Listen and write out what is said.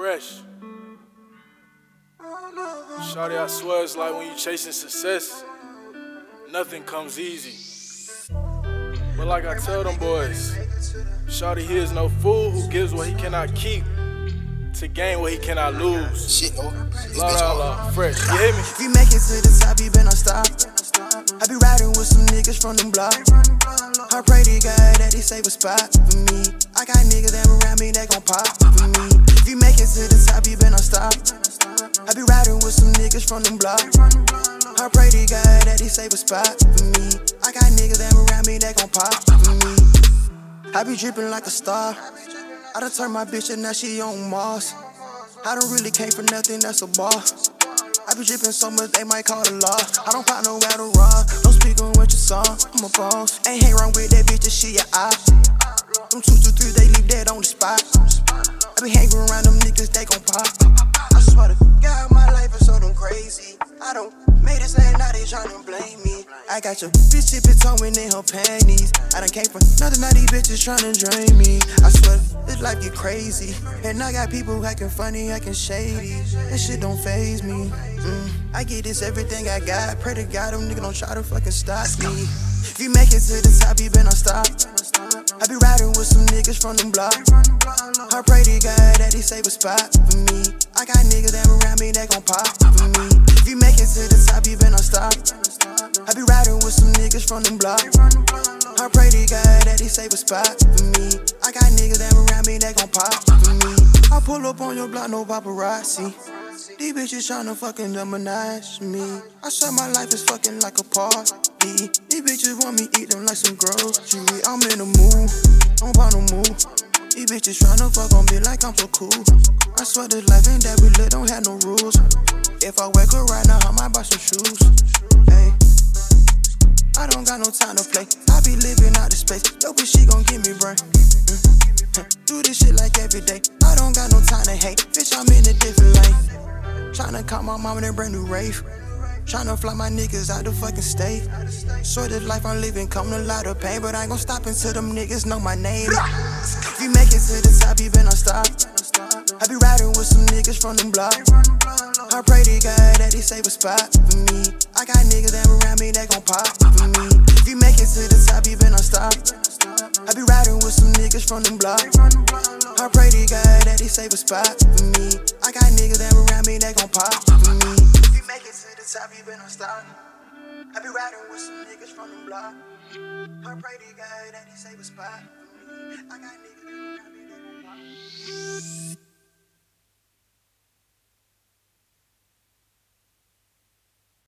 fresh. Shawty, I swear it's like when you chasing success, nothing comes easy. But like I tell them boys, Shawty, he is no fool who gives what he cannot keep to gain what he cannot lose. Shit, oh, La la la, fresh. You hear me? If you make it to the top, you better stop. I be riding with some niggas from them blocks. I pray to God that he save a spot for me. I got niggas that around me that gon' pop not stop. I be riding with some niggas from them blocks. I pray to God that he save a spot for me. I got niggas that around me that gon' pop for me. I be dripping like a star. I done turned my bitch and now she on Mars. I don't really came for nothing, that's a boss. I be dripping so much they might call the law. I don't pop no raw. Don't speak on what you saw. I'm a boss. Ain't hang wrong with that bitch, that she a op. Them two, two, three, they leave dead on the spot. I be hanging around them niggas, they gon' tryna blame me. I got your bitch tipping towing in her panties. I done came from nothing, now these bitches tryna drain me. I swear this life get crazy. And I got people acting funny, acting shady. That shit don't phase me. Mm, I get this everything I got. Pray to God, them niggas don't try to fucking stop me. If you make it to the top, you better not stop. I be riding with some niggas from them blocks. I pray to God that he save a spot for me. I got niggas that around me that gon' pop to the top, you not stop. I be riding with some niggas from them blocks. I pray to God that he save a spot for me. I got niggas that around me that gon' pop for me. I pull up on your block, no paparazzi. These bitches tryna fucking demonize me. I swear my life is fucking like a party. These bitches want me eat them like some grocery. I'm in the mood, I'm on the move. These bitches tryna fuck on me like I'm so cool. I swear this life ain't that we live, don't have no rules. If I wake up right now, I might buy some shoes. Hey. I don't got no time to play. I be living out the space. Yo, bitch, she gon' give me brain. Mm. Do this shit like every day. I don't got no time to hate. Bitch, I'm in a different lane. Tryna call my mom in a brand new rave. Tryna fly my niggas out the fucking state. Swear this life I'm living come a lot of pain, but I ain't gon' stop until them niggas know my name. If you make it to the top, you not stop. I be riding with some niggas from them blocks. I pray to God that he save a spot for me. I got niggas that around me that gon' pop for me. If you make it to the top, you not stop. I be riding with some niggas from them blocks. I pray to God that he save a spot for me. I got niggas that around me that gon' pop for me. If you make it to the top, you not stop. I be riding with some niggas from the block. I pray to God that he save a spot like I got it. I needed it.